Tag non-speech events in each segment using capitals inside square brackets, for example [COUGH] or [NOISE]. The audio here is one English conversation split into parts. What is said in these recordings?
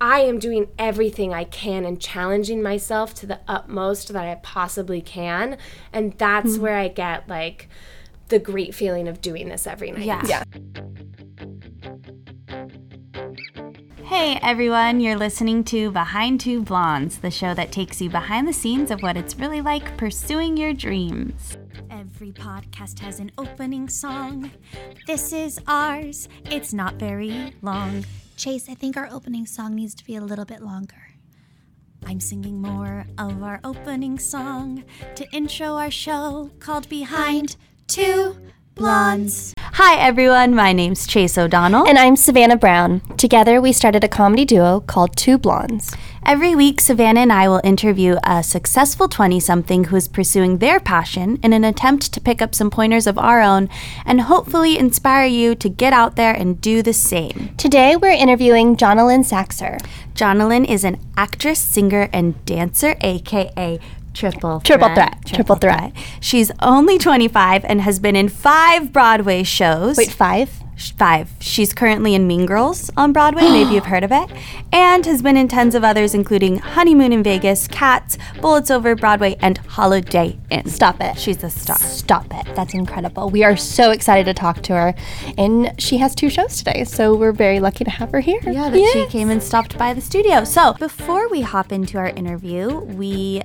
I am doing everything I can and challenging myself to the utmost that I possibly can. And that's Mm-hmm. where I get like the great feeling of doing this every night. Yeah. Yeah. Hey everyone, you're listening to Behind Two Blondes, the show that takes you behind the scenes of what it's really like pursuing your dreams. Every podcast has an opening song. This is ours. It's not very long. Chase, I think our opening song needs to be a little bit longer. I'm singing more of our opening song to intro our show called Behind Two Blondes. Hi everyone, my name's Chase O'Donnell. And I'm Savannah Brown. Together, we started a comedy duo called Two Blondes. Every week, Savannah and I will interview a successful 20 something who is pursuing their passion in an attempt to pick up some pointers of our own and hopefully inspire you to get out there and do the same. Today, we're interviewing Jonalyn Saxer. Jonalyn is an actress, singer, and dancer, aka Triple Triple threat. Triple threat. She's only 25 and has been in five Broadway shows. Wait, five? Five. She's currently in Mean Girls on Broadway. Maybe you've heard of it. And has been in tons of others, including Honeymoon in Vegas, Cats, Bullets Over Broadway, and Holiday Inn. Stop it. She's a star. Stop it. That's incredible. We are so excited to talk to her. And she has two shows today, so we're very lucky to have her here. Yeah, that she came and stopped by the studio. So before we hop into our interview, we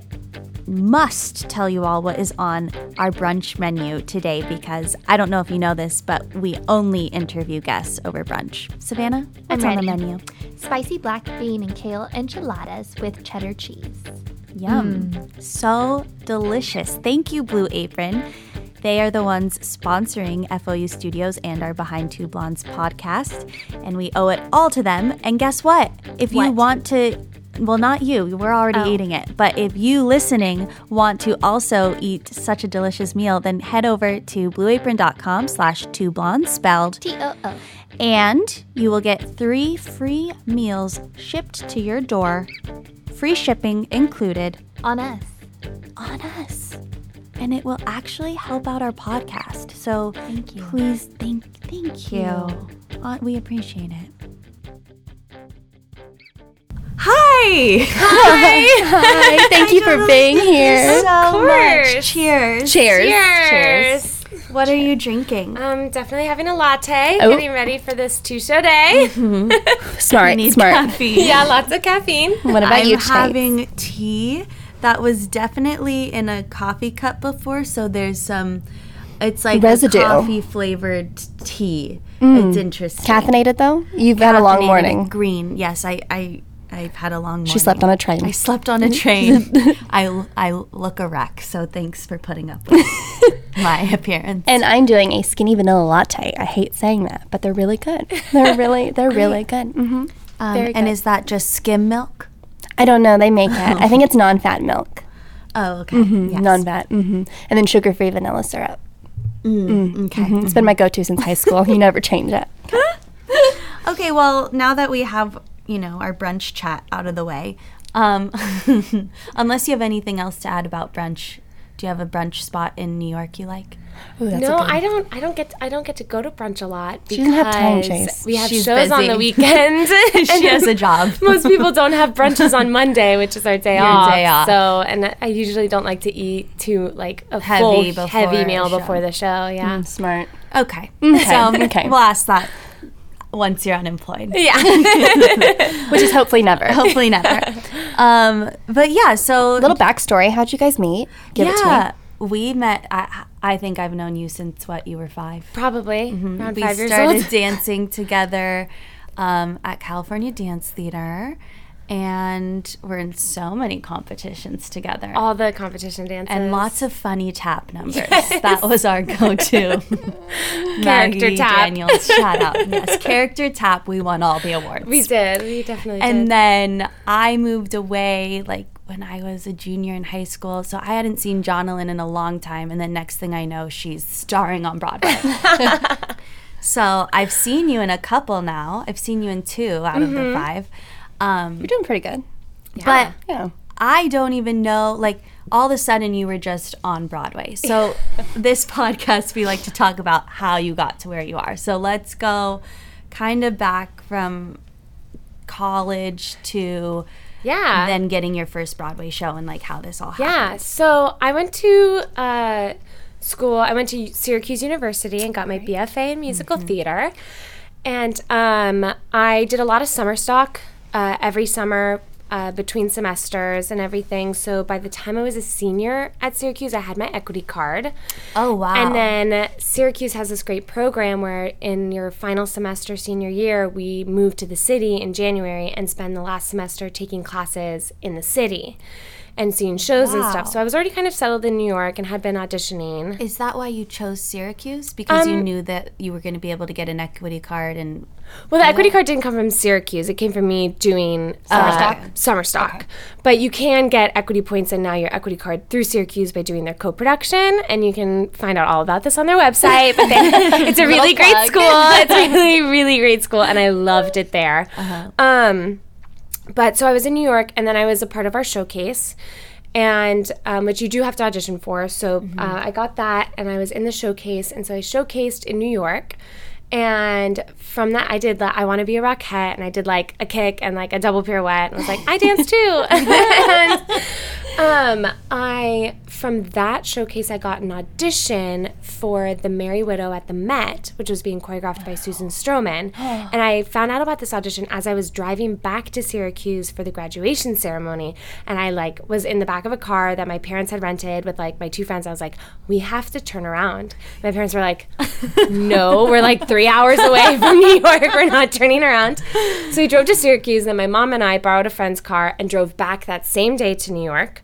must tell you all what is on our brunch menu today because I don't know if you know this, but we only interview guests over brunch. Savannah, what's on the menu? Spicy black bean and kale enchiladas with cheddar cheese. Yum. Mm. So delicious. Thank you, Blue Apron. They are the ones sponsoring FOU Studios and our Behind Two Blondes podcast. And we owe it all to them. And guess what? If you want to, well, not you, we're already Oh. eating it. But if you listening want to also eat such a delicious meal, then head over to blueapron.com slash two blondes spelled T O O. and you will get three free meals shipped to your door, free shipping included On us. on us. And it will actually help out our podcast. So Thank you. please thank thank you. Uh, we appreciate it. Hi. Hi. [LAUGHS] Hi. Thank you for being here. so course. much. Cheers. Cheers. Cheers. What are you drinking? I'm definitely having a latte, Oh. getting ready for this two show day. Smart. need smart. caffeine. yeah, lots of caffeine. What about I'm you, Chase? having tea that was definitely in a coffee cup before, so there's some. It's like Residue. Mm. a coffee flavored tea. It's interesting. Caffeinated, though? You've had a long morning. Green. Yes, I I I've had a long morning. She slept on a train. I slept on a [LAUGHS] train. I I look a wreck. So thanks for putting up with [LAUGHS] my appearance. And I'm doing a skinny vanilla latte. I hate saying that, but they're really good. They're really, they're [LAUGHS] really good. hmm Um, very and is that just skim milk? I don't know. They make it. I think it's non-fat milk. Oh, okay. Mm, Yes. Non-fat. hmm And then sugar-free vanilla syrup. Mm, okay. Mhm. It's been my go-to since high school. You never change it. Okay, well, now that we have, you know, our brunch chat out of the way, um, [LAUGHS] unless you have anything else to add about brunch, do you have a brunch spot in New York you like? Ooh, no, I don't. I don't get. I don't get to go to brunch a lot because doesn't have time, Chase. we have She's shows on the busy. [LAUGHS] weekend. [LAUGHS] she has a job. Most people don't have brunches on Monday, which is our day, Your off. day off. So, and I usually don't like to eat too like a Heavy full heavy meal show. before the show. Yeah. Smart. Okay. Okay, So okay. we'll ask that once you're unemployed. Yeah. [LAUGHS] Which is hopefully never. Hopefully never. um, but yeah, so Little backstory. How'd you guys meet? Give it to me. yeah, we met. I, I think I've known you since what you were five. Probably around we five years old. We [LAUGHS] started dancing together um, at California Dance Theater, and we're in so many competitions together. All the competition dances and lots of funny tap numbers. That was our go-to. [LAUGHS] Maggie tap. Daniels, shout out. Yes, character tap. We won all the awards. We did. We definitely And did. And then I moved away like when I was a junior in high school. So I hadn't seen Jonalyn in a long time. And then next thing I know, she's starring on Broadway. [LAUGHS] so I've seen you in a couple now. I've seen you in two out of Mm-hmm. the five. Um, You're doing pretty good. But Yeah. I don't even know, like, all of a sudden you were just on Broadway. So, [LAUGHS] this podcast, we like to talk about how you got to where you are. So, let's go kind of back from college to Yeah. then getting your first Broadway show and like how this all happened. Yeah, so I went to uh, school. I went to Syracuse University and got my BFA in musical theater. And um, I did a lot of summer stock uh, every summer uh, between semesters and everything. So by the time I was a senior at Syracuse, I had my equity card. Oh wow. And then Syracuse has this great program where in your final semester senior year, we move to the city in January and spend the last semester taking classes in the city and seeing shows and stuff. So I was already kind of settled in New York and had been auditioning. is that why you chose Syracuse? Because you Um, knew that you were going to be able to get an equity card and Well, the equity card didn't come from Syracuse. It came from me doing summer stock? Summer stock. But you can get equity points and now your equity card through Syracuse by doing their co-production, and you can find out all about this on their website. But they, [LAUGHS] it's a really great plug. school. [LAUGHS] It's a really, really great school, and I loved it there. Um, but so I was in New York, and then I was a part of our showcase, and um, which you do have to audition for. So uh, I got that, and I was in the showcase, and so I showcased in New York. And from that, I did like I want to be a rockette, and I did like a kick and like a double pirouette, and was like I dance too. [LAUGHS] and um, I from that showcase, I got an audition for the Merry Widow at the Met, which was being choreographed by Susan Stroman. [GASPS] and I found out about this audition as I was driving back to Syracuse for the graduation ceremony, and I like was in the back of a car that my parents had rented with like my two friends. I was like, we have to turn around. My parents were like, [LAUGHS] no, we're like three hours away [LAUGHS] from New York. We're not turning around. So we drove to Syracuse, and then my mom and I borrowed a friend's car and drove back that same day to New York.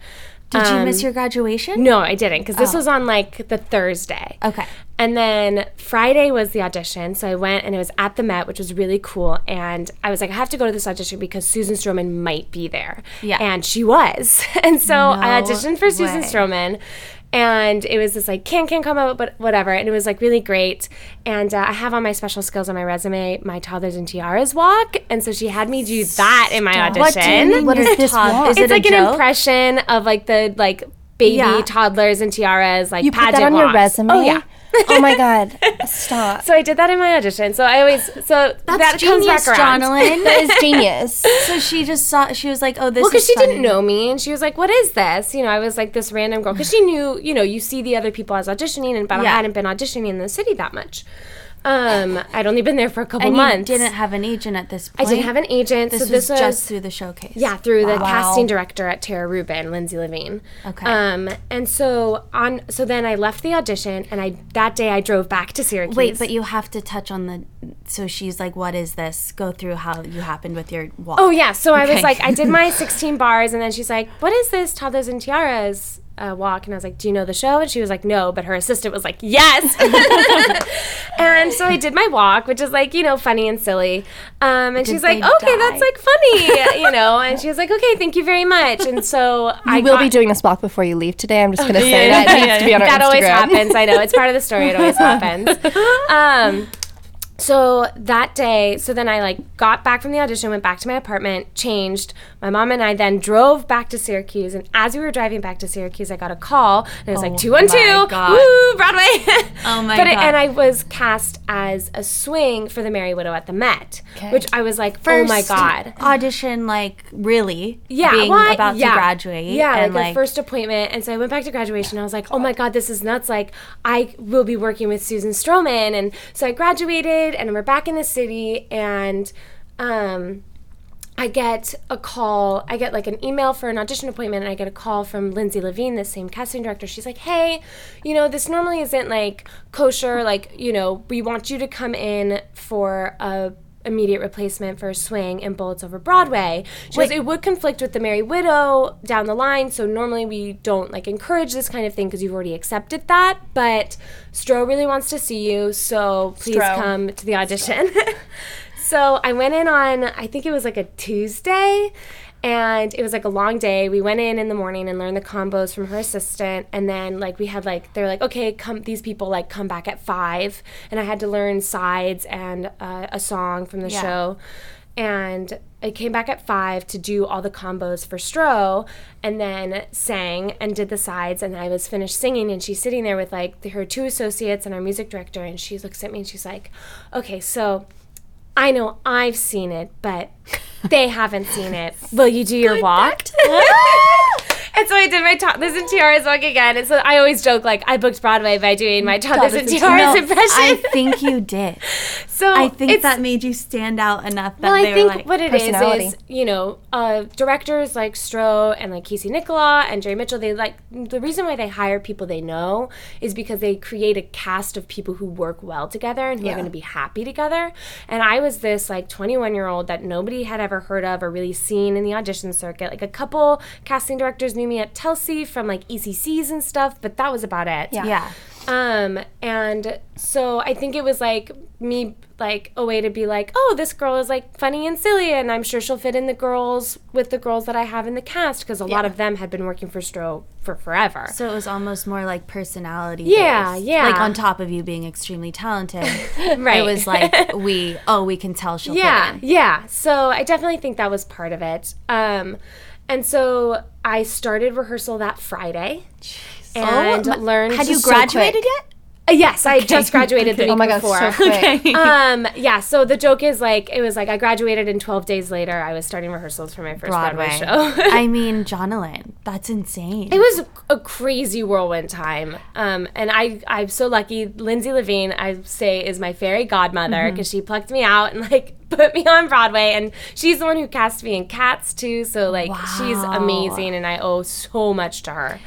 Did you miss Um, your graduation? No, I didn't because this was on like the Thursday. Okay. And then Friday was the audition. So I went and it was at the Met, which was really cool. And I was like, I have to go to this audition because Susan Stroman might be there. Yeah. And she was. [LAUGHS] And so I auditioned for Susan way. Stroman. And it was this like, can, can come out, but whatever. And it was like really great. And uh, I have on my special skills on my resume my Toddlers and Tiaras walk. And so she had me do that in my audition. What do you mean What is this walk? Is It's it a like an joke? impression of like the like baby Yeah. toddlers and tiaras, like You put pageant that on your resume? Oh yeah. Oh my [LAUGHS] god. Stop. So I did that in my audition. So I always so That's that genius, comes back around. Jonalyn. that is genius. [LAUGHS] so she just saw. She was like, "Oh, this Well, because she funny. didn't know me, and she was like, "What is this?" You know, I was like this random girl because she knew, you know, you see the other people as auditioning, and but Yeah. I hadn't been auditioning in the city that much. Um, I'd only been there for a couple And months. didn't have an agent at this point. I didn't have an agent, This so was this was just through the showcase. Yeah, through the casting director at Tara Rubin, Lindsay Levine. Okay. Um, and so on. So then I left the audition, and I that day I drove back to Syracuse. Wait, but you have to touch on the. So she's like, "What is this?" Go through how you happened with your walk. Oh yeah, so I was like, I did my [LAUGHS] 16 bars, and then she's like, "What is this toddlers and tiaras uh, walk?" And I was like, "Do you know the show?" And she was like, "No," but her assistant was like, "Yes." [LAUGHS] and so I did my walk, which is like you know funny and silly. Um, and she's like, "Okay, die? that's like funny," you know. And she was like, "Okay, thank you very much." And so I will got- be doing this walk before you leave today. I'm just gonna [LAUGHS] say that it needs to be on our that always happens. I know it's part of the story. It always [LAUGHS] happens. Um, so that day, so then I like got back from the audition, went back to my apartment, changed. My mom and I then drove back to Syracuse, and as we were driving back to Syracuse, I got a call, and it was like oh two one two, Oh my God. woo, Broadway. [LAUGHS] Oh my but it- God. and I was cast as a swing for the Merry Widow at the Met, which I was like, oh my god. Audition like really? Yeah, being well, I- about yeah. to graduate. Yeah, and like, a first appointment, and so I went back to graduation. I was like, "Oh my god, this is nuts! Like, I will be working with Susan Stroman." And so I graduated, and we're back in the city, and um, I get a call. I get like an email for an audition appointment, and I get a call from Lindsay Levine, the same casting director. She's like, "Hey, you know, this normally isn't like kosher. Like, you know, we want you to come in for a." immediate replacement for swing and bullets over broadway. She goes it would conflict with the merry widow down the line so normally we don't like encourage this kind of thing because you've already accepted that but stro really wants to see you so please come to the audition. [LAUGHS] So I went in on, I think it was like a Tuesday, and it was like a long day. We went in in the morning and learned the combos from her assistant, and then like we had like they're like, okay, come these people like come back at five, and I had to learn sides and uh, a song from the Yeah. show, and I came back at five to do all the combos for Stro, and then sang and did the sides, and I was finished singing, and she's sitting there with like her two associates and our music director, and she looks at me and she's like, okay, so. I know I've seen it, but they haven't seen it. Will you do your walk? [LAUGHS] and so I did my toddlers and tiaras walk again. And so I always joke like I booked Broadway by doing my toddlers and tiaras No, impression. I think you did. [LAUGHS] so I think that made you stand out enough that well, they I think were like, what it is is you know uh, directors like Stro and like Casey Nicholaw and Jerry Mitchell. They like the reason why they hire people they know is because they create a cast of people who work well together and who are going to be happy together. And I was this like 21 year old that nobody had ever heard of or really seen in the audition circuit. Like a couple casting directors knew me at Telsey from like ECCs and stuff, but that was about it. Yeah. yeah. Um, and so I think it was like me, like a way to be like, oh, this girl is like funny and silly, and I'm sure she'll fit in the girls with the girls that I have in the cast because a lot of them had been working for Stro for forever. So it was almost more like personality. Yeah, based. yeah. Like on top of you being extremely talented, [LAUGHS] right. it was like [LAUGHS] we. Oh, we can tell she'll yeah, fit in. yeah. So I definitely think that was part of it. Um, and so I started rehearsal that Friday. And oh, my- learned Had you graduated quick. yet? Uh, yes, I just graduated the week Oh my god, before. so quick. [LAUGHS] um yeah so the joke is like it was like i graduated and 12 days later i was starting rehearsals for my first broadway, Broadway. show. [LAUGHS] I mean, Jonalyn, that's insane. it was a crazy whirlwind time. Um and i i'm so lucky. Lindsay levine i say is my fairy godmother because she plucked me out and like [LAUGHS] put me on broadway. And she's the one who cast me in cats too. So like she's amazing and i owe so much to her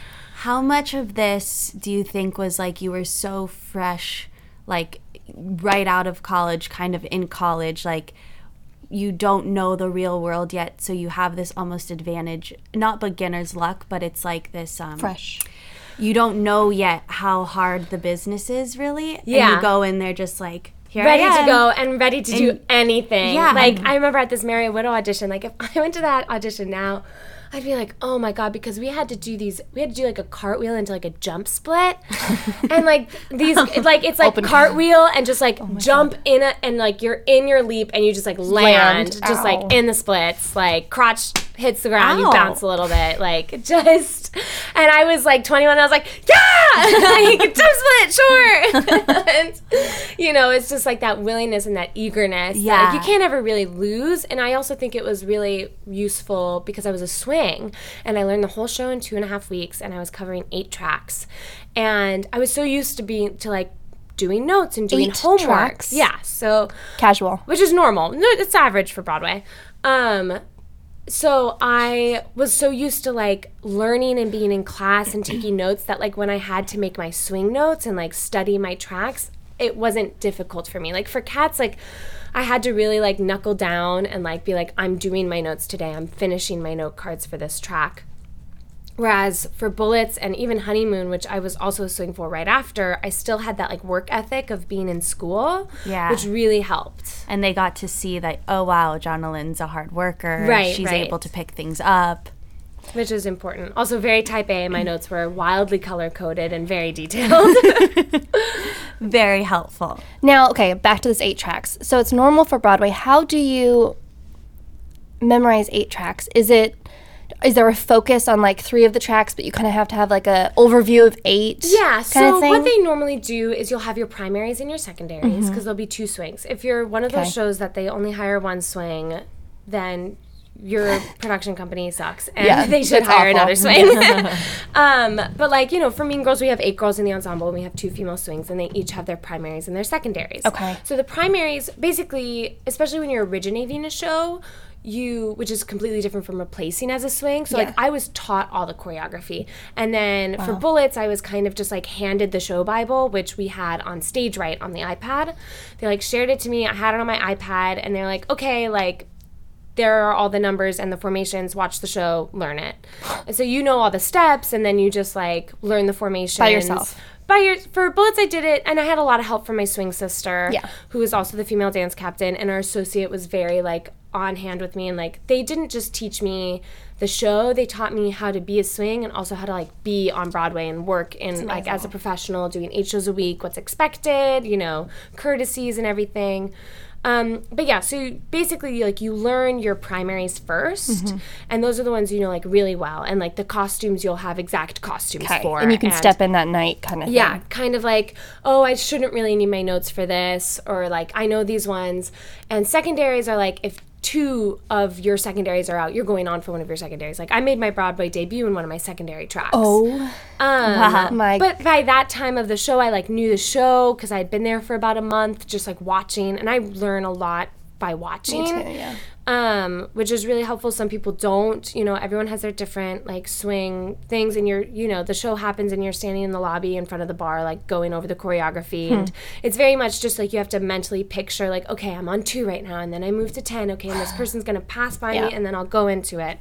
How much of this do you think was like you were so fresh, like right out of college, kind of in college, like you don't know the real world yet, so you have this almost advantage, not beginner's luck, but it's like this um Fresh. You don't know yet how hard the business is really. Yeah. And Yeah. you go in there just like here ready I to go and ready to do anything. Yeah. Like I remember at this Merry Widow audition, like if [LAUGHS] I went to that audition now, I'd be like, oh my god, because we had to do these, we had to do like a cartwheel into like a jump split, [LAUGHS] and like these, [LAUGHS] like it's like Open- cartwheel [LAUGHS] and just like oh jump in a, and like you're in your leap and you just like land, Land. just Ow. like in the splits, like crotch hits the ground, you Ow. bounce a little bit, like [LAUGHS] just. And I was like 21, and I was like, yeah, [LAUGHS] like jump split, sure. [LAUGHS] and, you know, it's just like that willingness and that eagerness. Yeah, Yeah. you can't ever really lose. And I also think it was really useful because I was a swing, and I learned the whole show in two and a half weeks, and I was covering eight tracks, and I was so used to being to like doing notes and doing Eight homework. tracks? Yeah, so Casual. which is normal. No, it's average for Broadway. Um, so I was so used to like learning and being in class and taking notes that like when I had to make my swing notes and like study my tracks, it wasn't difficult for me. Like for cats, like I had to really like knuckle down and like be like, I'm doing my notes today. I'm finishing my note cards for this track. Whereas for Bullets and even Honeymoon, which I was also swing for right after, I still had that like work ethic of being in school, Yeah. which really helped. and they got to see that oh wow, Jonalyn's a hard worker. Right, She's right. able to pick things up. which is important. Also, very type A. My notes were wildly color coded and very detailed. [LAUGHS] Very helpful. Now, okay, back to this eight tracks. So it's normal for Broadway. How do you memorize eight tracks? Is it is there a focus on like three of the tracks, but you kind of have to have like a overview of eight? yeah. So what they normally do is you'll have your primaries and your secondaries because there'll be two swings. If you're one of those shows that they only hire one swing, then your [LAUGHS] production company sucks and Yeah, they should hire awful. another swing. [LAUGHS] [LAUGHS] um, but like you know, for Mean Girls, we have eight girls in the ensemble and we have two female swings, and they each have their primaries and their secondaries. Okay. So the primaries, basically, especially when you're originating a show, you which is completely different from replacing as a swing. So Yeah. like I was taught all the choreography. And then for bullets, I was kind of just like handed the show Bible, which we had on stage right on the iPad. They like shared it to me. I had it on my iPad and they're like, okay, like there are all the numbers and the formations. Watch the show, learn it. And so you know all the steps, and then you just like learn the formations by yourself. By your for bullets, I did it, and I had a lot of help from my swing sister, Yeah. who was also the female dance captain, and our associate was very like on hand with me, and like they didn't just teach me the show; they taught me how to be a swing and also how to like be on Broadway and work in like as a professional, doing eight shows a week, what's expected, you know, courtesies and everything. Um, but yeah, so basically, like you learn your primaries 1st and those are the ones you know like really well, and like the costumes you'll have exact costumes Okay. for, And you can step in that night kind of yeah, thing. kind of like, oh, I shouldn't really need my notes for this, or like I know these ones. And secondaries are like if two of your secondaries are out, you're going on for one of your secondaries. Like I made my Broadway debut in one of my secondary tracks. Oh, Um, [LAUGHS] my but by that time of the show, I like knew the show because I'd been there for about a month, just like watching, and I learn a lot by watching. too, yeah. Um, which is really helpful. Some people don't. You know, everyone has their different like swing things, and you're, you know, the show happens, and you're standing in the lobby in front of the bar, like going over the choreography, and it's very much just like you have to mentally picture, like, okay, I'm on two right now, and then I move to ten. Okay, and this [SIGHS] person's gonna pass by Yeah. me, and then I'll go into it.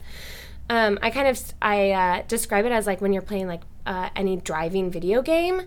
Um, I kind of I uh, describe it as like when you're playing like uh, any driving video game.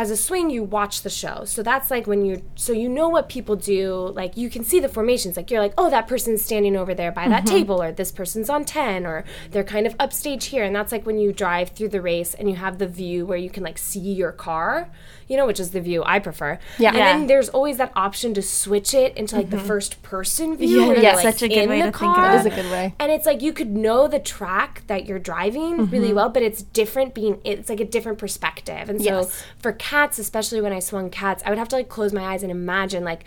As a swing, you watch the show, so that's like when you so you know what people do. Like you can see the formations. Like you're like, oh, that person's standing over there by that table, or this person's on ten, or they're kind of upstage here, and that's like when you drive through the race and you have the view where you can like see your car, you know, which is the view I prefer. Yeah. and Yeah. then there's always that option to switch it into like the first person view. Yeah, that's like, such a good way to think of car. it. Is a good way. And it's like you could know the track that you're driving Mm-hmm. really well, but it's different being it's like a different perspective. And so Yes. for cats, especially when I swung cats, I would have to like close my eyes and imagine like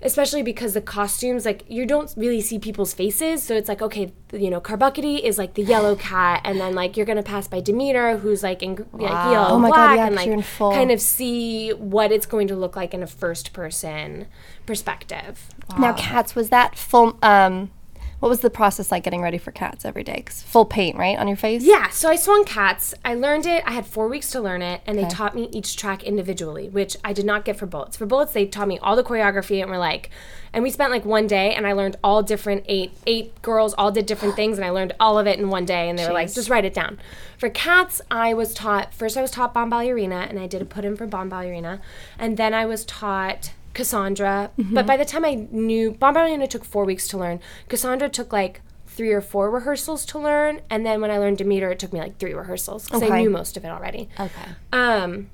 especially because the costumes like you don't really see people's faces. So it's like okay you know Carbucketty is like the yellow [SIGHS] cat and then like you're gonna pass by demeter who's like in like yellow Oh my God, black yeah, and 'cause like you're in full- kind of see what it's going to look like in a first person perspective. Now, cats was that full? Um, what was the process like getting ready for cats every day? 'Cause full paint, right, on your face. Yeah, so I swung cats. I learned it. I had four weeks to learn it, and they taught me each track individually, which I did not get for bullets. For bullets, they taught me all the choreography, and were like, and we spent like one day, and I learned all different eight eight girls all did different things, and I learned all of it in one day, and they were like, just write it down. For cats, I was taught first. I was taught Bombalurina, and I did a put in for Bombalurina, and then I was taught. Cassandra, but by the time I knew Bombalurina took four weeks to learn. Cassandra took like three or four rehearsals to learn, and then when I learned Demeter, it took me like three rehearsals because I knew most of it already. Okay. Um,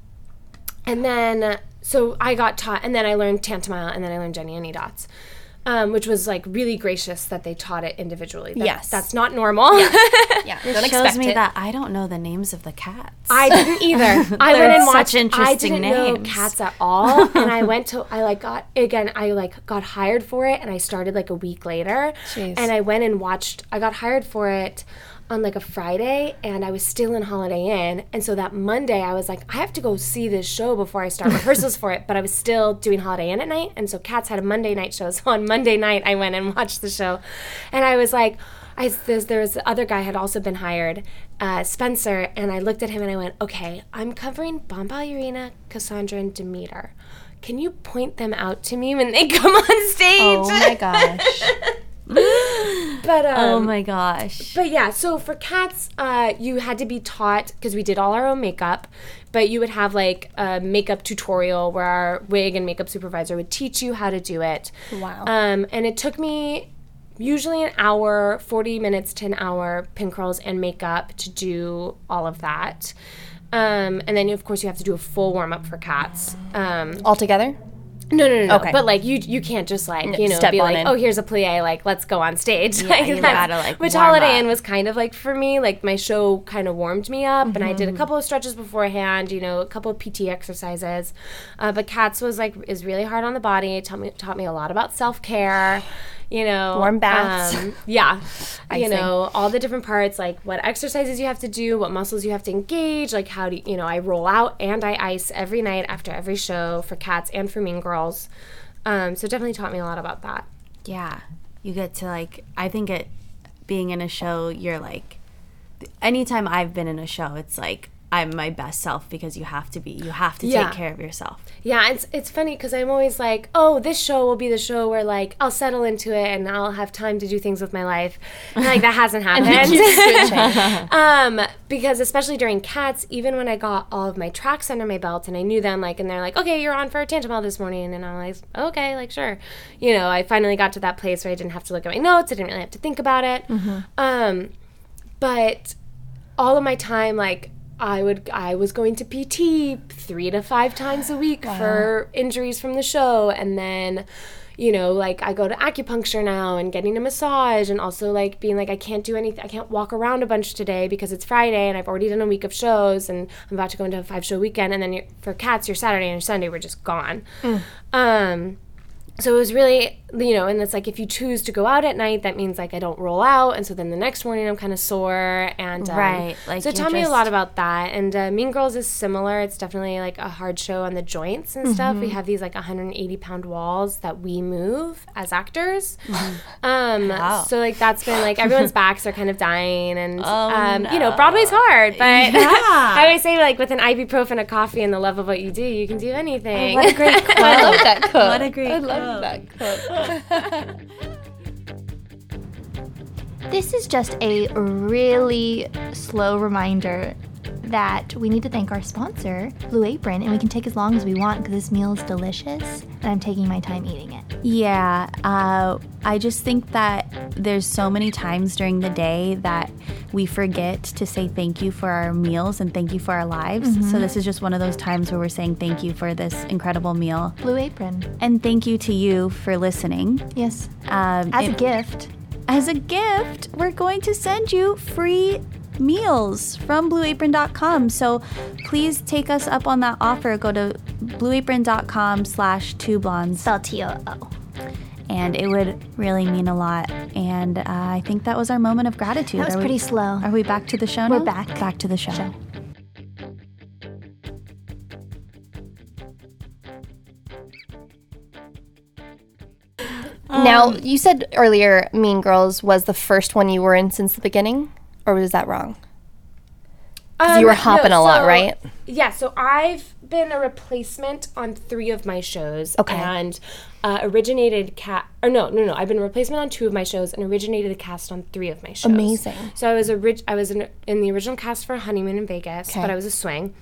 and then so I got taught, and then I learned Tantomile, and then I learned Jennyanydots. Um, which was like really gracious that they taught it individually. That- Yes. that's not normal. yeah. [LAUGHS] It Don't shows expect me it. that I don't know the names of the cats. I didn't either. [LAUGHS] I went and such watched. I didn't know names. cats at all, and I [LAUGHS] went to. I like got again. I like got hired for it, and I started like a week later. Jeez. And I went and watched. I got hired for it on like a Friday, and I was still in Holiday Inn, and so that Monday I was like, I have to go see this show before I start rehearsals for it. But I was still doing Holiday Inn at night, and so Cats had a Monday night show. So on Monday night, I went and watched the show, and I was like. I there's there was the other guy had also been hired, uh, Spencer, and I looked at him and I went, okay, I'm covering Bombalurina, Cassandra, and Demeter. Can you point them out to me when they [LAUGHS] come on stage? Oh my gosh. [LAUGHS] But um, oh my gosh. but yeah, so for cats, uh, you had to be taught because we did all our own makeup, but you would have like a makeup tutorial where our wig and makeup supervisor would teach you how to do it. Wow. Um, and it took me usually an hour, 40 minutes to an hour, pin curls and makeup to do all of that. Um, and then, of course, you have to do a full warm up for cats. Um, All together. No, no, no, no. Okay. But like you, you can't just like you know step be like, in. oh, here's a plie, like let's go on stage. like, you gotta, like, which warm Holiday up. Inn was kind of like for me. Like my show kind of warmed me up, and I did Mm-hmm. a couple of stretches beforehand. You know, a couple of PT exercises. Uh, but Cats was like is really hard on the body. It taught me taught me a lot about self care. You know, Warm baths. um, yeah, [LAUGHS] you know all the different parts, like what exercises you have to do, what muscles you have to engage, like how do you, you know I roll out and I ice every night after every show for Cats and for Mean Girls. Um, so definitely taught me a lot about that. Yeah. You get to like I think it being in a show, you're like anytime I've been in a show, it's like I'm my best self because you have to be. You have to Yeah. take care of yourself. Yeah, it's it's funny because I'm always like, oh, this show will be the show where like I'll settle into it and I'll have time to do things with my life. And like that hasn't [LAUGHS] happened. [LAUGHS] um, because especially during Cats, even when I got all of my tracks under my belt and I knew them, like, and they're like, okay, you're on for a Tantomile this morning, and I'm like, okay, like sure. You know, I finally got to that place where I didn't have to look at my notes. I didn't really have to think about it. Um, but all of my time like I would I was going to PT 3 to 5 times a week for injuries from the show. And then you know like I go to acupuncture now and getting a massage and also like being like I can't do anything I can't walk around a bunch today because it's Friday and I've already done a week of shows and I'm about to go into a five show weekend. And then for cats your Saturday and your Sunday were just gone. Um so it was really you know and it's like if you choose to go out at night that means like i don't roll out and so then the next morning i'm kind of sore and um, Right, like so you're me a lot about that and uh, mean girls is similar it's definitely like a hard show on the joints and stuff Mm-hmm. we have these like 180 pound walls that we move as actors Mm-hmm. [LAUGHS] um so like that's been like everyone's backs are kind of dying and Oh, um you know broadway's hard but [LAUGHS] i always say like with an ibuprofen a coffee and the love of what you do you can do anything What a great [LAUGHS] quote. I love that quote. What a great love that um, quote. [LAUGHS] This is just a really slow reminder that we need to thank our sponsor, Blue Apron, and we can take as long as we want because this meal is delicious and I'm taking my time eating it. Yeah, uh, I just think that there's so many times during the day that we forget to say thank you for our meals and thank you for our lives. So this is just one of those times where we're saying thank you for this incredible meal. Blue Apron. And thank you to you for listening. Yes. Um, As a gift. as a gift, we're going to send you free meals from blueapron.com. So please take us up on that offer. Go to blueapron.com slash two blondes Spell T O O. and it would really mean a lot. And uh, I think that was our moment of gratitude. That was Are we- pretty slow. Are we back to the show We're now? back. Back to the show. now, you said earlier Mean Girls was the first one you were in since the beginning, or was that wrong? 'Cause you were hopping a lot, right? Yeah, so I've been a replacement on three of my shows. Okay. And uh, originated cat, or no, no, no. I've been a replacement on two of my shows and originated the cast on three of my shows. Amazing. So I was orig- I was in, in the original cast for Honeymoon in Vegas, but I was a swing.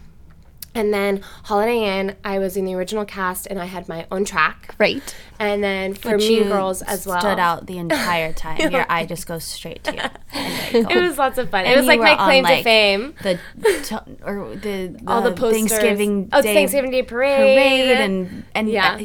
And then Holiday Inn, I was in the original cast and I had my own track. Great. And then for But Mean Girls as well. Stood out the entire [LAUGHS] time. Your eye just goes straight to you. [LAUGHS] It was oh. lots of fun. And it was like my on, claim like, to fame. the t- or the, All the posters. Thanksgiving Oh, Thanksgiving Day parade. parade and and Yeah. yeah,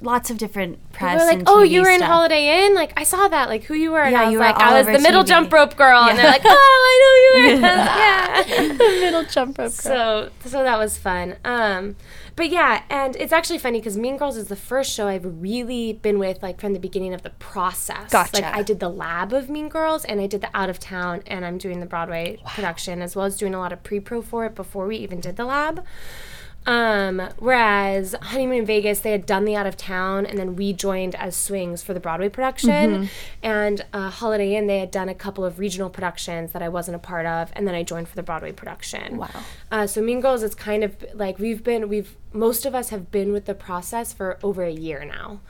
lots of different press. Like, "Oh, TV you were in stuff. Holiday Inn. Like, I saw that. Like, who you were?" And Yeah, I was you were like, "I was the middle TV. jump rope girl." Yeah. And they're like, "Oh, I know you were." [LAUGHS] [LAUGHS] yeah. The middle jump rope. Girl. So, so that was fun. Um, but yeah, and it's actually funny because Mean Girls is the first show I've really been with, like from the beginning of the process. Gotcha. Like, I did the lab of Mean Girls, and I did the out of town, and I'm doing the Broadway production as well as doing a lot of pre-pro for it before we even did the lab. Um, whereas Honeymoon in Vegas, they had done the out of town, and then we joined as swings for the Broadway production. And uh, Holiday Inn, they had done a couple of regional productions that I wasn't a part of, and then I joined for the Broadway production. Wow. Uh, so Mean Girls, it's kind of like we've been, we've most of us have been with the process for over a year now.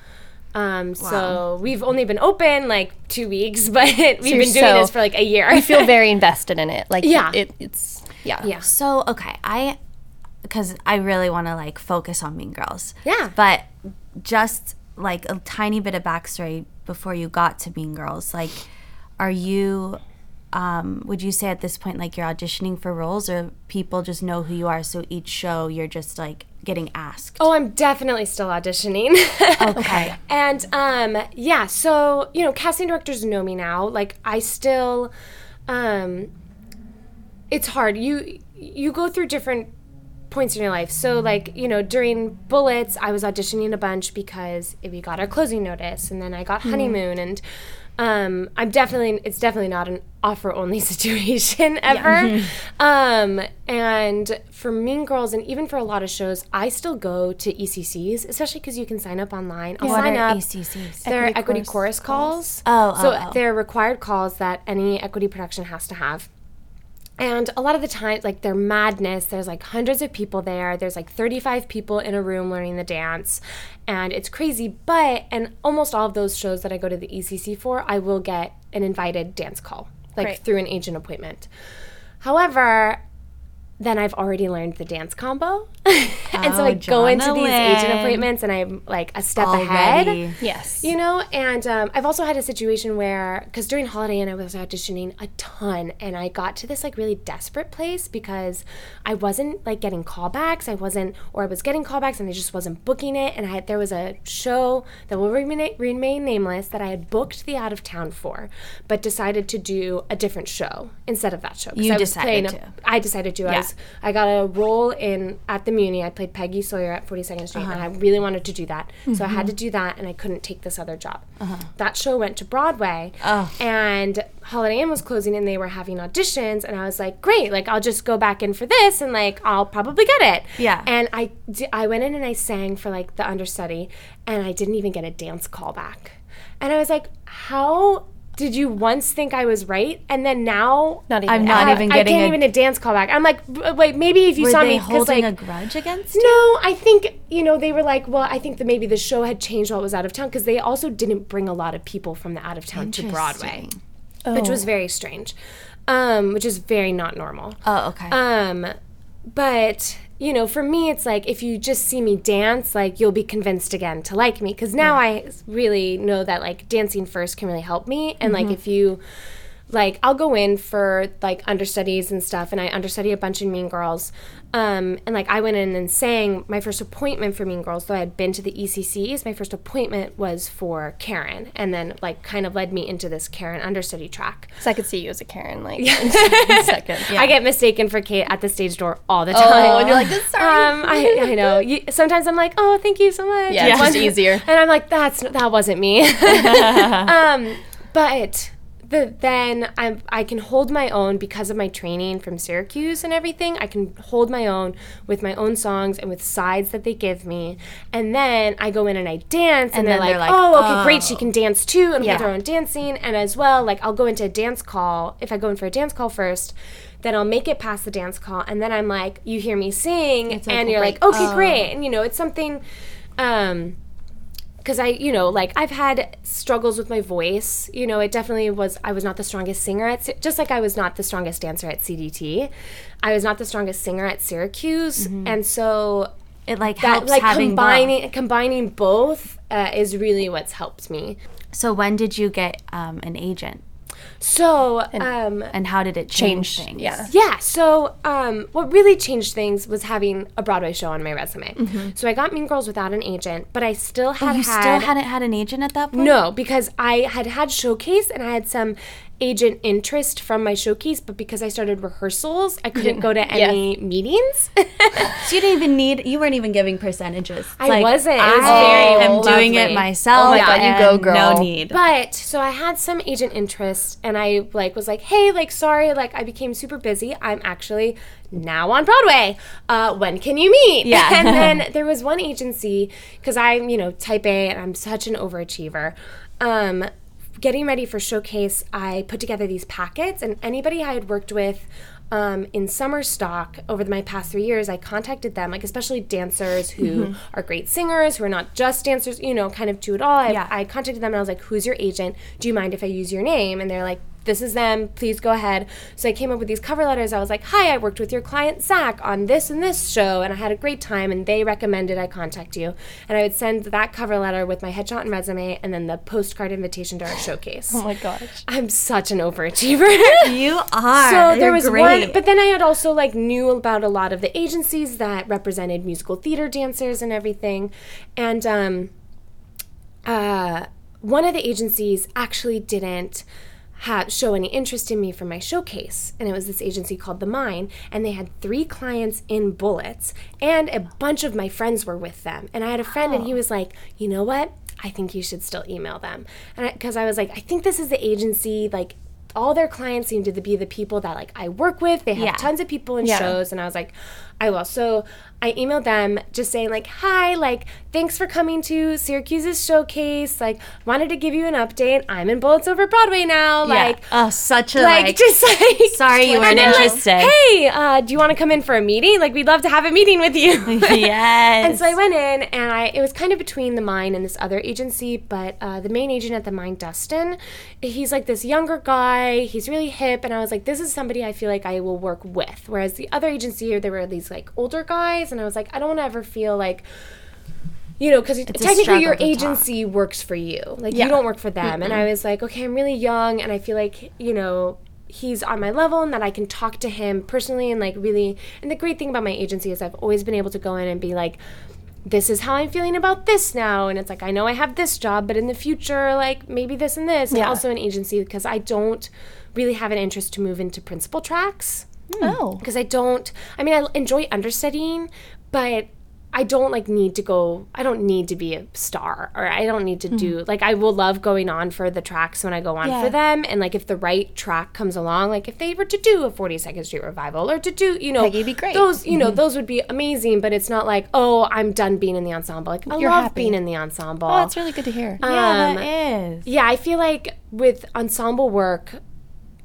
Um, so we've only been open like two weeks, [LAUGHS] but we've you're been doing so- this for like a year. I feel very invested in it. Like, [LAUGHS] Yeah. it, it's yeah. yeah. So okay, I because I really want to like focus on Mean Girls. Yeah. But just like a tiny bit of backstory before you got to Mean Girls, like, are you? Um, would you say at this point like you're auditioning for roles, or people just know who you are, so each show you're just like getting asked? Oh, I'm definitely still auditioning. [LAUGHS] okay. And um yeah, so you know, casting directors know me now. Like I still um it's hard. You you go through different points in your life. So like, you know, during Bullets, I was auditioning a bunch because we got our closing notice and then I got honeymoon and um, I'm definitely it's definitely not an offer only [LAUGHS] situation ever. [LAUGHS] um, and for Mean Girls and even for a lot of shows, I still go to ECCs, especially because you can sign up online. I'll What sign are up. ECCs? They're Equity equity, chorus chorus, calls. Oh, so oh, oh. they're required calls that any equity production has to have. And a lot of the time, like they're madness. There's like hundreds of people there. There's like 35 people in a room learning the dance, and it's crazy. But and almost all of those shows that I go to the ECC for, I will get an invited dance call, like Great. through an agent appointment. However, then I've already learned the dance combo, [LAUGHS] and so Oh, I go into these agent appointments, and I'm like a step Already. ahead. Yes. You know, and um, I've also had a situation where, because during Holiday Inn, I was auditioning a ton, and I got to this like really desperate place because I wasn't like getting callbacks. I wasn't, or I was getting callbacks, and I just wasn't booking it. And I had, there was a show that will remain, remain nameless that I had booked the out of town for, but decided to do a different show instead of that show. You I was decided playing to. I decided to. I I got a role in at the Muny. I played Peggy Sawyer at 42nd Street, and I uh-huh. really wanted to do that. So I had mm-hmm. to do that, and I couldn't take this other job. Uh-huh. That show went to Broadway, and Holiday Inn was closing, and they were having auditions, and I was like, great, like I'll just go back in for this, and like I'll probably get it. Yeah. And I I went in and I sang for like the understudy, and I didn't even get a dance call back. And I was like, how did you once think I was right, and then now Not even. I'm not I- even I getting can't a- even a dance call back. I'm like, wait, maybe if you Were saw they me, holding like, a grudge against you? no, I think you know they were like, well, I think that maybe the show had changed while it was out of town because they also didn't bring a lot of people from the out of town to Broadway, Interesting. which was very strange, um, which is very not normal. Oh, okay. Um, but you know, for me, it's like if you just see me dance, like you'll be convinced again to like me. Because now I really know that like dancing first can really help me, and like mm-hmm. if you like I'll go in for like understudies and stuff and I understudy a bunch of Mean Girls. Um, and like I went in and sang my first appointment for Mean Girls, though I had been to the ECCs, my first appointment was for Karen and then like kind of led me into this Karen understudy track. So I could see you as a Karen, like in a second. [LAUGHS] I get mistaken for Kate at the stage door all the time. Oh, time. and you're like, this sorry. Um, I, I know. You, sometimes I'm like, oh, thank you so much. Yeah, it's just [LAUGHS] easier. And I'm like, that's that wasn't me. [LAUGHS] um, but the, then I'm I can hold my own because of my training from Syracuse and everything. I can hold my own with my own songs and with sides that they give me. And then I go in and I dance, and, And they're, like, they're like, oh, okay, great, she oh. can dance too, and Yeah. hold her own dancing. And as well, like I'll go into a dance call if I go in for a dance call first. Then I'll make it past the dance call, and then I'm like, you hear me sing, like, and you're like, great. okay, great, and you know, it's something. Um, because I, you know, like I've had struggles with my voice. You know, it definitely was. I was not the strongest singer at, just like I was not the strongest dancer at CDT. I was not the strongest singer at Syracuse, and so it like that helps like having combining both. combining both uh, is really what's helped me. So when did you get um, an agent, So, um, and how did it change, Change, things? yeah. Yeah. So, um, what really changed things was having a Broadway show on my resume. So I got Mean Girls without an agent, but I still had Mm-hmm. You had still hadn't had an agent at that point. no because I had had showcase and I had some agent interest from my showcase, but because I started rehearsals, I couldn't go to [LAUGHS] any meetings. [LAUGHS] So you didn't even need. You weren't even giving percentages. It's I like, wasn't. It was I very am doing it myself. Oh my God, you go, girl. No need. But so I had some agent interest and I like was like, hey, like sorry, like I became super busy. I'm actually now on Broadway. Uh, when can you meet? Yeah. [LAUGHS] and then there was one agency because I'm you know type A and I'm such an overachiever. Um, getting ready for showcase, I put together these packets and anybody I had worked with. Um, in summer stock over my past three years, I contacted them, like especially dancers who are great singers, who are not just dancers, you know, kind of do it all. I, Yeah. I contacted them and I was like, "Who's your agent? Do you mind if I use your name?" And they're like, "This is them. Please go ahead." So I came up with these cover letters. I was like, "Hi, I worked with your client Zach on this and this show, and I had a great time, and they recommended I contact you." And I would send that cover letter with my headshot and resume, and then the postcard invitation to our showcase. Oh my gosh. I'm such an overachiever. [LAUGHS] you are. So there You're was great. one, but then I had also like knew about a lot of the agencies that represented musical theater dancers and everything, and um, uh, one of the agencies actually didn't have show any interest in me for my showcase. And it was this agency called the mine and they had three clients in bullets and a bunch of my friends were with them. And i had a friend and he was like you know what? I think you should still email them. And because I, was like i think this is the agency like all their clients seem to be the people that like i work with. They have Yeah. tons of people in Yeah. shows. And i was like i will so i emailed them just saying like hi like thanks for coming to syracuse's showcase like wanted to give you an update i'm in bullets over broadway now Yeah. like oh, such a like, like. [LAUGHS] just like sorry you [LAUGHS] weren't then, like, interested. hey uh, do you want to come in for a meeting like we'd love to have a meeting with you [LAUGHS] yes. and so I went in, and I it was kind of between the mine and this other agency, but uh, the main agent at the mine, Dustin, he's like this younger guy. He's really hip, and I was like, this is somebody I feel like I will work with. Whereas the other agency, there were these like older guys, and I was like, I don't want to ever feel like. You know, because technically your to talk. agency works for you. Like Yeah. you don't work for them. And I was like, okay, I'm really young, and I feel like you know he's on my level and that I can talk to him personally and like really and the great thing about my agency is I've always been able to go in and be like this is how I'm feeling about this now and it's like I know I have this job but in the future like maybe this and this and also an agency because I don't really have an interest to move into principal tracks Hmm. Oh. because I don't. I mean, I enjoy understudying, but I don't like need to go. I don't need to be a star, or I don't need to do mm-hmm. like. I will love going on for the tracks when I go on Yeah. for them, and like if the right track comes along, like if they were to do a Forty Second Street revival or to do, you know, Peggy'd be great. Those, you know, mm-hmm. those would be amazing. But it's not like, oh, I'm done being in the ensemble. Like I You're love happy. being in the ensemble. Oh, that's really good to hear. Yeah, Um, that is. yeah, I feel like with ensemble work,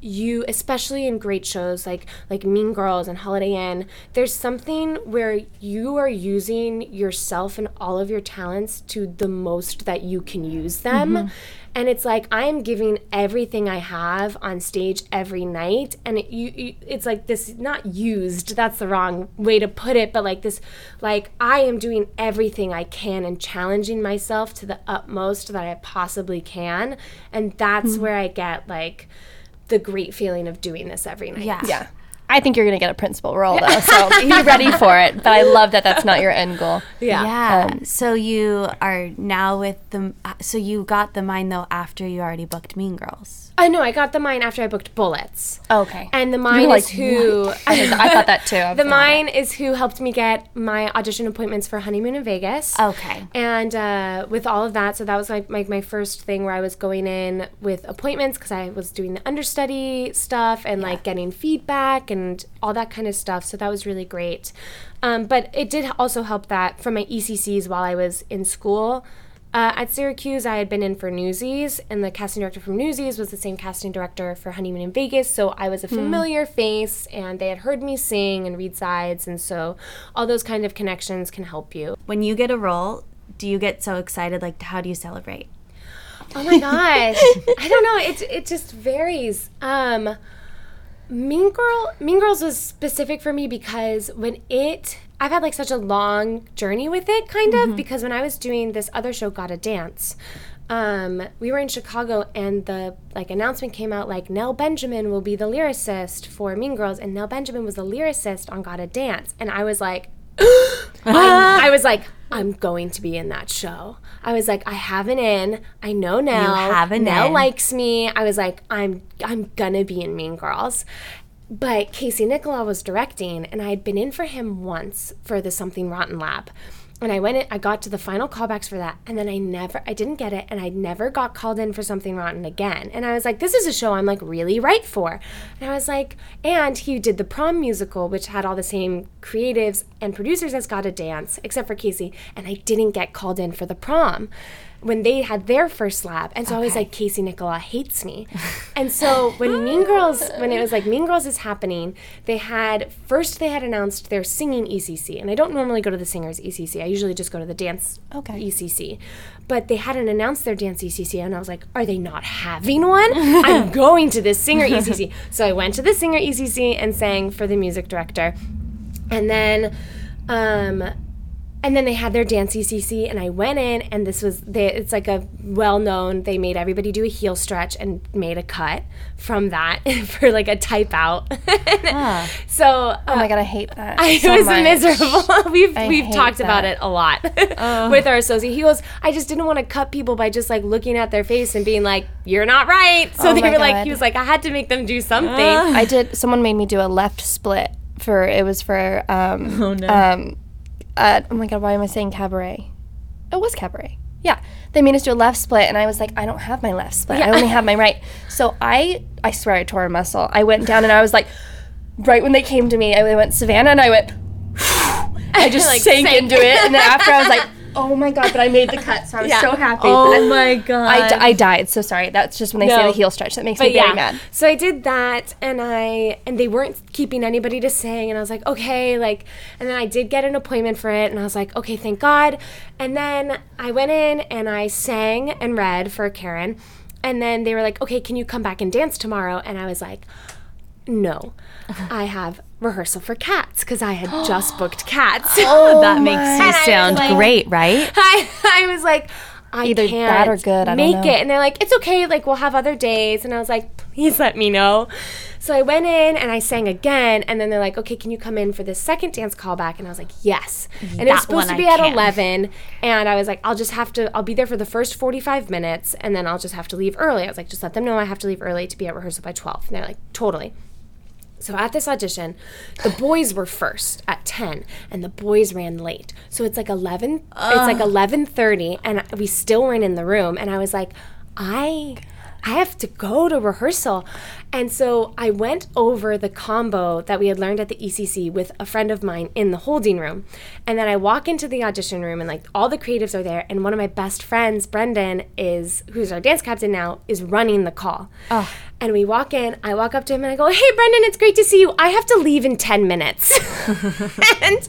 you especially in great shows like like Mean Girls and Holiday Inn, there's something where you are using yourself and all of your talents to the most that you can use them. Mm-hmm. And it's like I am giving everything I have on stage every night, and it, you, you, it's like this not used. That's the wrong way to put it, but like this, like I am doing everything I can and challenging myself to the utmost that I possibly can, and that's mm-hmm. where I get like the great feeling of doing this every night. Yeah. yeah. I think you're going to get a principal role, though. So [LAUGHS] be ready for it. But I love that that's not your end goal. yeah. Yeah. so you are now with the. So you got the mine though after you already booked Mean Girls. I know. I got the mine after I booked Bullets. Okay. And the mine like, is who [LAUGHS] I thought that too. I the mine is who helped me get my audition appointments for honeymoon in Vegas. Okay. And uh, with all of that, so that was like my, my first thing where I was going in with appointments because I was doing the understudy stuff and like getting feedback and all that kind of stuff. So that was really great. Um, but it did also help that from my ECCs while I was in school. Uh, at Syracuse, I had been in for Newsies, and the casting director from Newsies was the same casting director for Honeymoon in Vegas. So I was a familiar face, and they had heard me sing and read sides, and so all those kind of connections can help you. When you get a role, do you get so excited? Like, how do you celebrate? Oh my gosh. [LAUGHS] I don't know. It it just varies. Um Mean Girl Mean Girls was specific for me because when it I've had like such a long journey with it kind of because when I was doing this other show Gotta Dance um, we were in Chicago and the like announcement came out like Nell Benjamin will be the lyricist for Mean Girls and Nell Benjamin was the lyricist on Gotta Dance and I was like [GASPS] I, I was like, I'm going to be in that show. I was like, I have an in. I know Nell. have an Nell in. likes me. I was like, I'm I'm gonna be in Mean Girls. But Casey Nicholaw was directing, and I had been in for him once for the Something Rotten Lab. And I went in, I got to the final callbacks for that, and then I never, I didn't get it, and I never got called in for Something Rotten again. And I was like, this is a show I'm like really right for. And I was like, and he did the prom musical, which had all the same creatives and producers as Gotta Dance, except for Casey, and I didn't get called in for the prom when they had their first lab. And so I was like, Casey Nicholaw hates me. [LAUGHS] and so when Mean Girls, when it was like Mean Girls is happening, they had, first they had announced their singing ECC. And I don't normally go to the singers ECC. I usually just go to the dance Okay. ECC. But they hadn't announced their dance ECC. And I was like, are they not having one? I'm [LAUGHS] going to this singer ECC. So I went to the singer ECC and sang for the music director. And then, um, and then they had their dance ECC, and I went in, and this was they, it's like a well known. They made everybody do a heel stretch and made a cut from that [LAUGHS] for like a type out. [LAUGHS] So uh, Oh my god, I hate that. I, so was much. miserable. [LAUGHS] we've I we've hate talked about it a lot with our associate. He goes, I just didn't want to cut people by just like looking at their face and being like, "You're not right." So Oh they my were like, he was like, I had to make them do something. I did. Someone made me do a left split for it was for um oh no um uh, oh my god why am I saying cabaret? It was cabaret. Yeah, they made us do a left split, and I was like, I don't have my left split. I only have my right. So I I swear I tore a muscle. I went down and I was like, right when they came to me, I went Savannah, and I went. [SIGHS] I [LAUGHS] just Like, sank, sank. into it, and then after I was like, "Oh my god!" But I made the cut, so I was Yeah. so happy. Oh my god! I, d- I died. So sorry. That's just when they say the heel stretch. That makes but me very mad. so I did that, and I and they weren't keeping anybody to sing, and I was like, okay, like, and then I did get an appointment for it, and I was like, okay, thank God. And then I went in and I sang and read for Karen, and then they were like, okay, can you come back and dance tomorrow? And I was like, no, I have rehearsal for Cats because I had [GASPS] just booked Cats. Oh, [LAUGHS] that makes you I sound like- great, right? [LAUGHS] I, I was like, I Either can't that or good, I don't make it. And they're like, it's okay. Like we'll have other days. And I was like, please let me know. So I went in and I sang again. And then they're like, okay, can you come in for this second dance callback? And I was like, yes. And it was supposed to I be at can. 11. And I was like, I'll just have to, I'll be there for the first 45 minutes. And then I'll just have to leave early. I was like, just let them know I have to leave early to be at rehearsal by 12. And they're like, totally. So at this audition, the boys were first at 10 and the boys ran late. So it's like 11 it's like 11:30 and we still weren't in the room and I was like I I have to go to rehearsal. And so I went over the combo that we had learned at the ECC with a friend of mine in the holding room. And then I walk into the audition room and like all the creatives are there and one of my best friends, Brendan, is who's our dance captain now, is running the call. And we walk in, I walk up to him and I go, Hey Brendan, it's great to see you. I have to leave in 10 minutes. [LAUGHS] and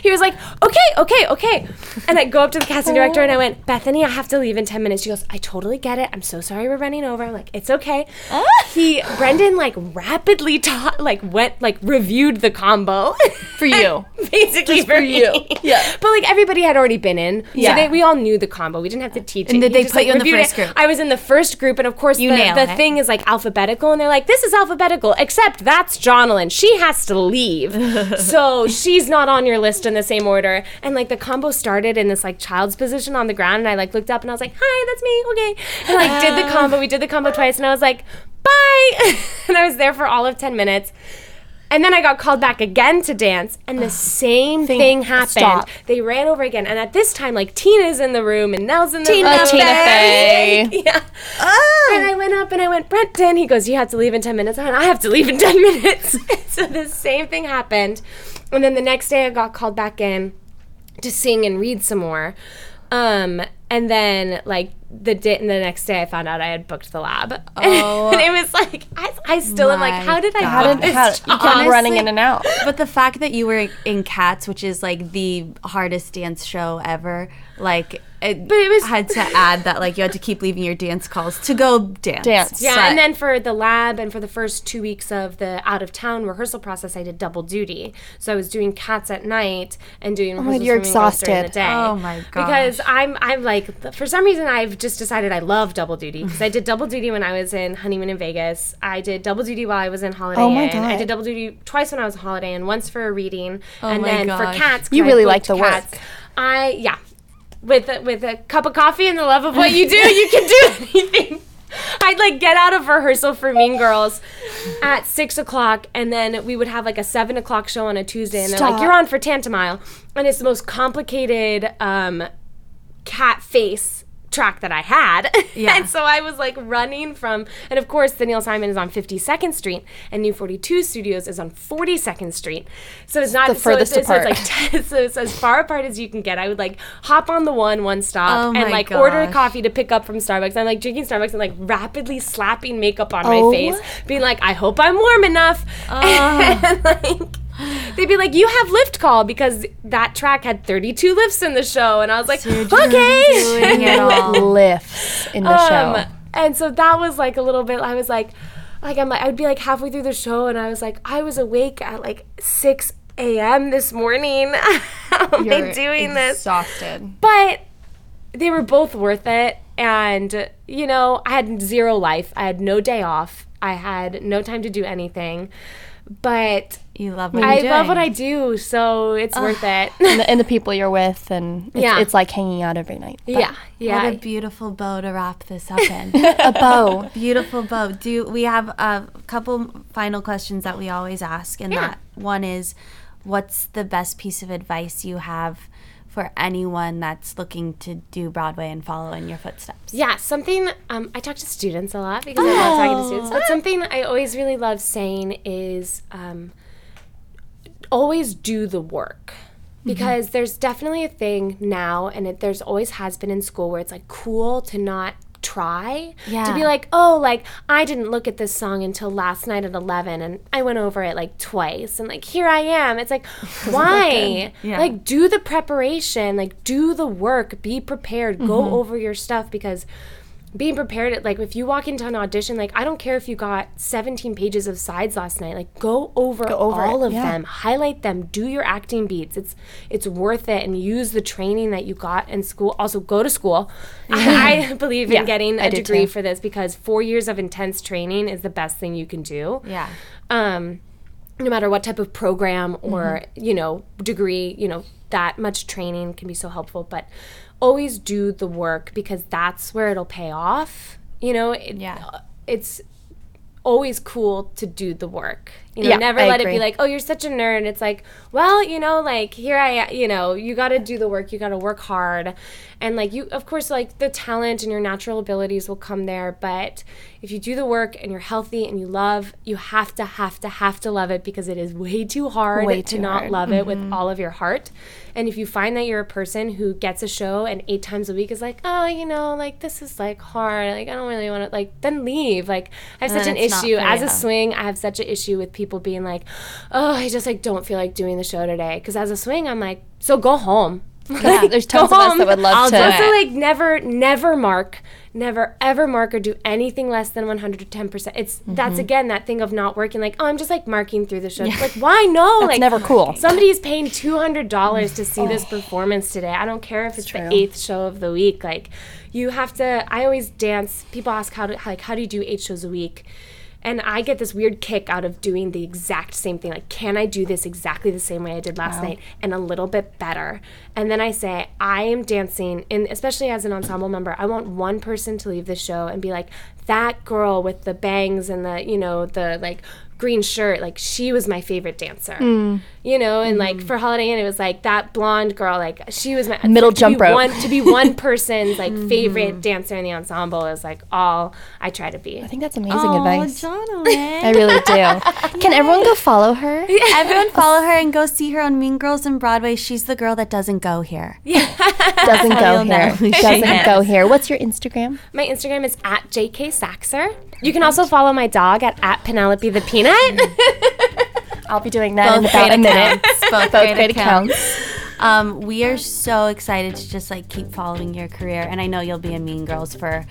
he was like, Okay, okay, okay. And I go up to the casting director and I went, Bethany, I have to leave in 10 minutes. She goes, I totally get it. I'm so sorry we're running over. I'm like, it's okay. [LAUGHS] He Brendan like rapidly taught like went like reviewed the combo. For [LAUGHS] you. Basically for, you. me. Yeah. But like everybody had already been in. Yeah. So they, we all knew the combo. We didn't have to teach And it. did He they just, put you in the first it. group? I was in the first group and of course You the, the thing is like alphabetical and they're like, this is alphabetical, except that's Jonalyn. She has to leave. [LAUGHS] so she's not on your list in the same order. And like the combo started in this like child's position on the ground and I like looked up and I was like, hi, that's me. Okay. And like did the ah. combo. We did the combo twice and I was like, bye. [LAUGHS] and I was there for all of 10 minutes. And then I got called back again to dance, and the same thing, happened. stop. They ran over again, and at this time, like Tina's in the room and Nell's in the Tina room. Oh, Tina Fey. [LAUGHS] yeah. And I went up and I went, Brendan. He goes, You have to leave in 10 minutes. I went, I have to leave in [LAUGHS] 10 minutes. [LAUGHS] so the same thing happened. And then the next day, I got called back in to sing and read some more. Um, and then, like, the day, and the next day, I found out I had booked the lab. [LAUGHS] Oh. and it was like, I, I still am like, How did I God. book How did this how, job? you kept running in and out? [LAUGHS] But the fact that you were in Cats, which is like the hardest dance show ever, like it, But it was- had to add that like you had to keep leaving your dance calls to go dance. Dance. Yeah, But- and then for the lab and for the first two weeks of the out of town rehearsal process, I did double duty. So I was doing cats at night and doing oh rehearsals Oh you're for Mean during the exhausted. day. Oh my god. Because. I'm I'm like for some reason I've just decided I love double duty because I did [LAUGHS] double duty when I was in honeymoon in Vegas. I did double duty while I was in Holiday Oh my Inn. I did double duty twice when I was on Holiday Inn, once for a reading, Oh and my then gosh. for cats. You I really like the work. Cats, I yeah. With a, with a cup of coffee and the love of what you do, you can do [LAUGHS] anything. I'd like get out of rehearsal for Mean Girls at six o'clock, and then we would have like a seven o'clock show on a Tuesday, and they're like, "You're on for Tantomile," and it's the most complicated um, cat face track that I had. [LAUGHS] Yeah. and so I was like running from, and of course, the Neil Simon is on 52nd Street, and New 42 Studios is on 42nd Street. So it's not the so furthest it's, so it's apart. like [LAUGHS] ten, so it's as far apart as you can get. I would like hop on the one one stop Oh and like order a coffee to pick up from Starbucks. I'm like drinking Starbucks and like rapidly slapping makeup on Oh. my face, being like, I hope I'm warm enough. Ah. [LAUGHS] And like they'd be like, You have lift call because that track had 32 lifts in the show. And I was like, doing Okay. [LAUGHS] Lifts in the Um, show. and so that was like a little bit. I was like, like I'm like I would be like halfway through the show, and I was like, I was awake at like 6 a.m. this morning. [LAUGHS] How am I doing this? Exhausted. But they were both worth it, and you know, I had zero life. I had no day off. I had no time to do anything. But You love what I love what. I do, so it's worth it. And the, and the people you're with, and it's, Yeah. it's like hanging out every night. But yeah, yeah. What a beautiful bow to wrap this up in. [LAUGHS] a bow. beautiful bow. Do we have a couple final questions that we always ask? And Yeah. that one is, what's the best piece of advice you have for anyone that's looking to do Broadway and follow in your footsteps? Yeah, something um, I talk to students a lot because I love talking to students. But something I always really love saying is um, always do the work. Because there's definitely a thing now, and it, there's always has been in school where it's like cool to not try yeah. to be like oh like i didn't look at this song until last night at 11 and i went over it like twice and like here i am it's like [LAUGHS] why Yeah. like do the preparation like do the work be prepared go Mm-hmm. over your stuff because being prepared like if you walk into an audition like i don't care if you got 17 pages of sides last night like go over, over all it, of yeah. them highlight them do your acting beats it's it's worth it and use the training that you got in school also go to school [LAUGHS] i [LAUGHS] believe in getting a degree for this because four years of intense training is the best thing you can do Yeah. um, no matter what type of program or Mm-hmm. you know degree you know that much training can be so helpful but always do the work because that's where it'll pay off you know it, Yeah. Uh, it's always cool to do the work. You know, Yeah, never I let it be like, oh, you're such a nerd. It's like, well, you know, like here I, you know, you got to do the work. You got to work hard, and like you, of course, like the talent and your natural abilities will come there. But if you do the work and you're healthy and you love, you have to, have to, have to love it because it is way too hard Way to too not hard. love it with mm-hmm. all of your heart. And if you find that you're a person who gets a show and eight times a week is like, oh, you know, like this is like hard, like I don't really want to, like then leave. Like I have And such an not issue as a swing. I have such an issue with people being like, oh, I just like don't feel like doing the show today. Because as a swing, I'm like, so go home. [LAUGHS] Yeah, there's Go tons of us home. that would love I'll to. do Also, it. like never, never mark, never ever mark or do anything less than 110. percent It's Mm-hmm. that's again that thing of not working. Like, oh, I'm just like marking through the show. It's like, why no? like never cool. Somebody's paying two hundred dollars to see this performance today. I don't care if it's the eighth show of the week. Like, you have to. I always dance. People ask how to like how do you do eight shows a week. And I get this weird kick out of doing the exact same thing. Like, can I do this exactly the same way I did last night and a little bit better? And then I say, I am dancing, and especially as an ensemble member, I want one person to leave the show and be like, that girl with the bangs and the, you know, the like green shirt, like she was my favorite dancer. Mm. You know, and like mm. for Holiday Inn, it was like that blonde girl, like she was my Middle to jump be rope. One, to be one [LAUGHS] person's like mm-hmm. favorite dancer in the ensemble is like all I try to be. I think that's amazing Oh, advice. Jonalyn. [LAUGHS] I really do. [LAUGHS] Can everyone go follow her? Yeah. Everyone follow her and go see her on Mean Girls in Broadway. She's the girl that doesn't go here. Yeah. Doesn't go here. Doesn't is. go here. What's your Instagram? My Instagram is at JK Saxer. You can also follow my dog at, at Penelope the Peanut. I'll be doing that in about a minute. Both, Both great, great accounts. accounts. Um, we are so excited to just like keep following your career, and I know you'll be in Mean Girls for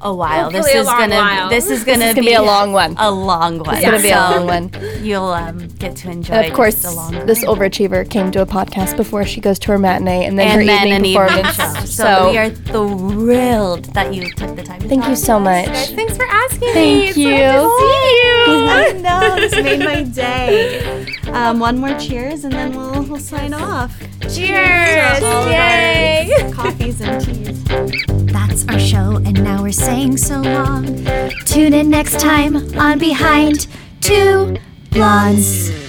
a while. Hopefully this a is long gonna while. this is gonna, gonna be a long one. A long one. It's gonna be a long one. You'll um, get to enjoy. And of course, just a long this overachiever came to a podcast before she goes to her matinee and then and her then evening an evening performance. show. So, So, we are thrilled that you took the time. To thank you so us. much. Thanks for asking me. Thank It's so you. good see you. I know this made my day. [LAUGHS] Um, one more cheers, and then we'll we'll sign off. Cheers. to all of Yay. our [LAUGHS] coffees and teas. That's our show, and now we're saying so long. Tune in next time on Behind Too Blondes.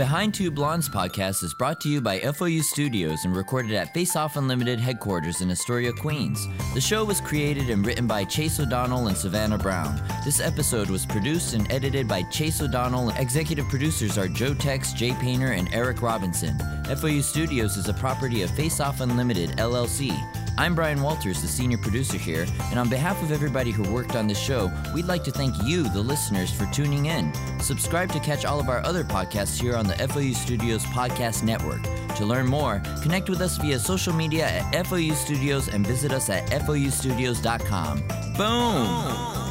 Behind Too Blondes podcast is brought to you by FOU Studios and recorded at Face Off Unlimited headquarters in Astoria, Queens. The show was created and written by Chase O'Donnell and Savannah Brown. This episode was produced and edited by Chase O'Donnell. Executive producers are Joe Tex, Jay Painter, and Eric Robinson. FOU Studios is a property of Face Off Unlimited LLC. I'm Brian Walters, the senior producer here, and on behalf of everybody who worked on this show, we'd like to thank you, the listeners, for tuning in. Subscribe to catch all of our other podcasts here on the FOU Studios Podcast Network. To learn more, connect with us via social media at FOU Studios and visit us at FOUstudios.com. Boom!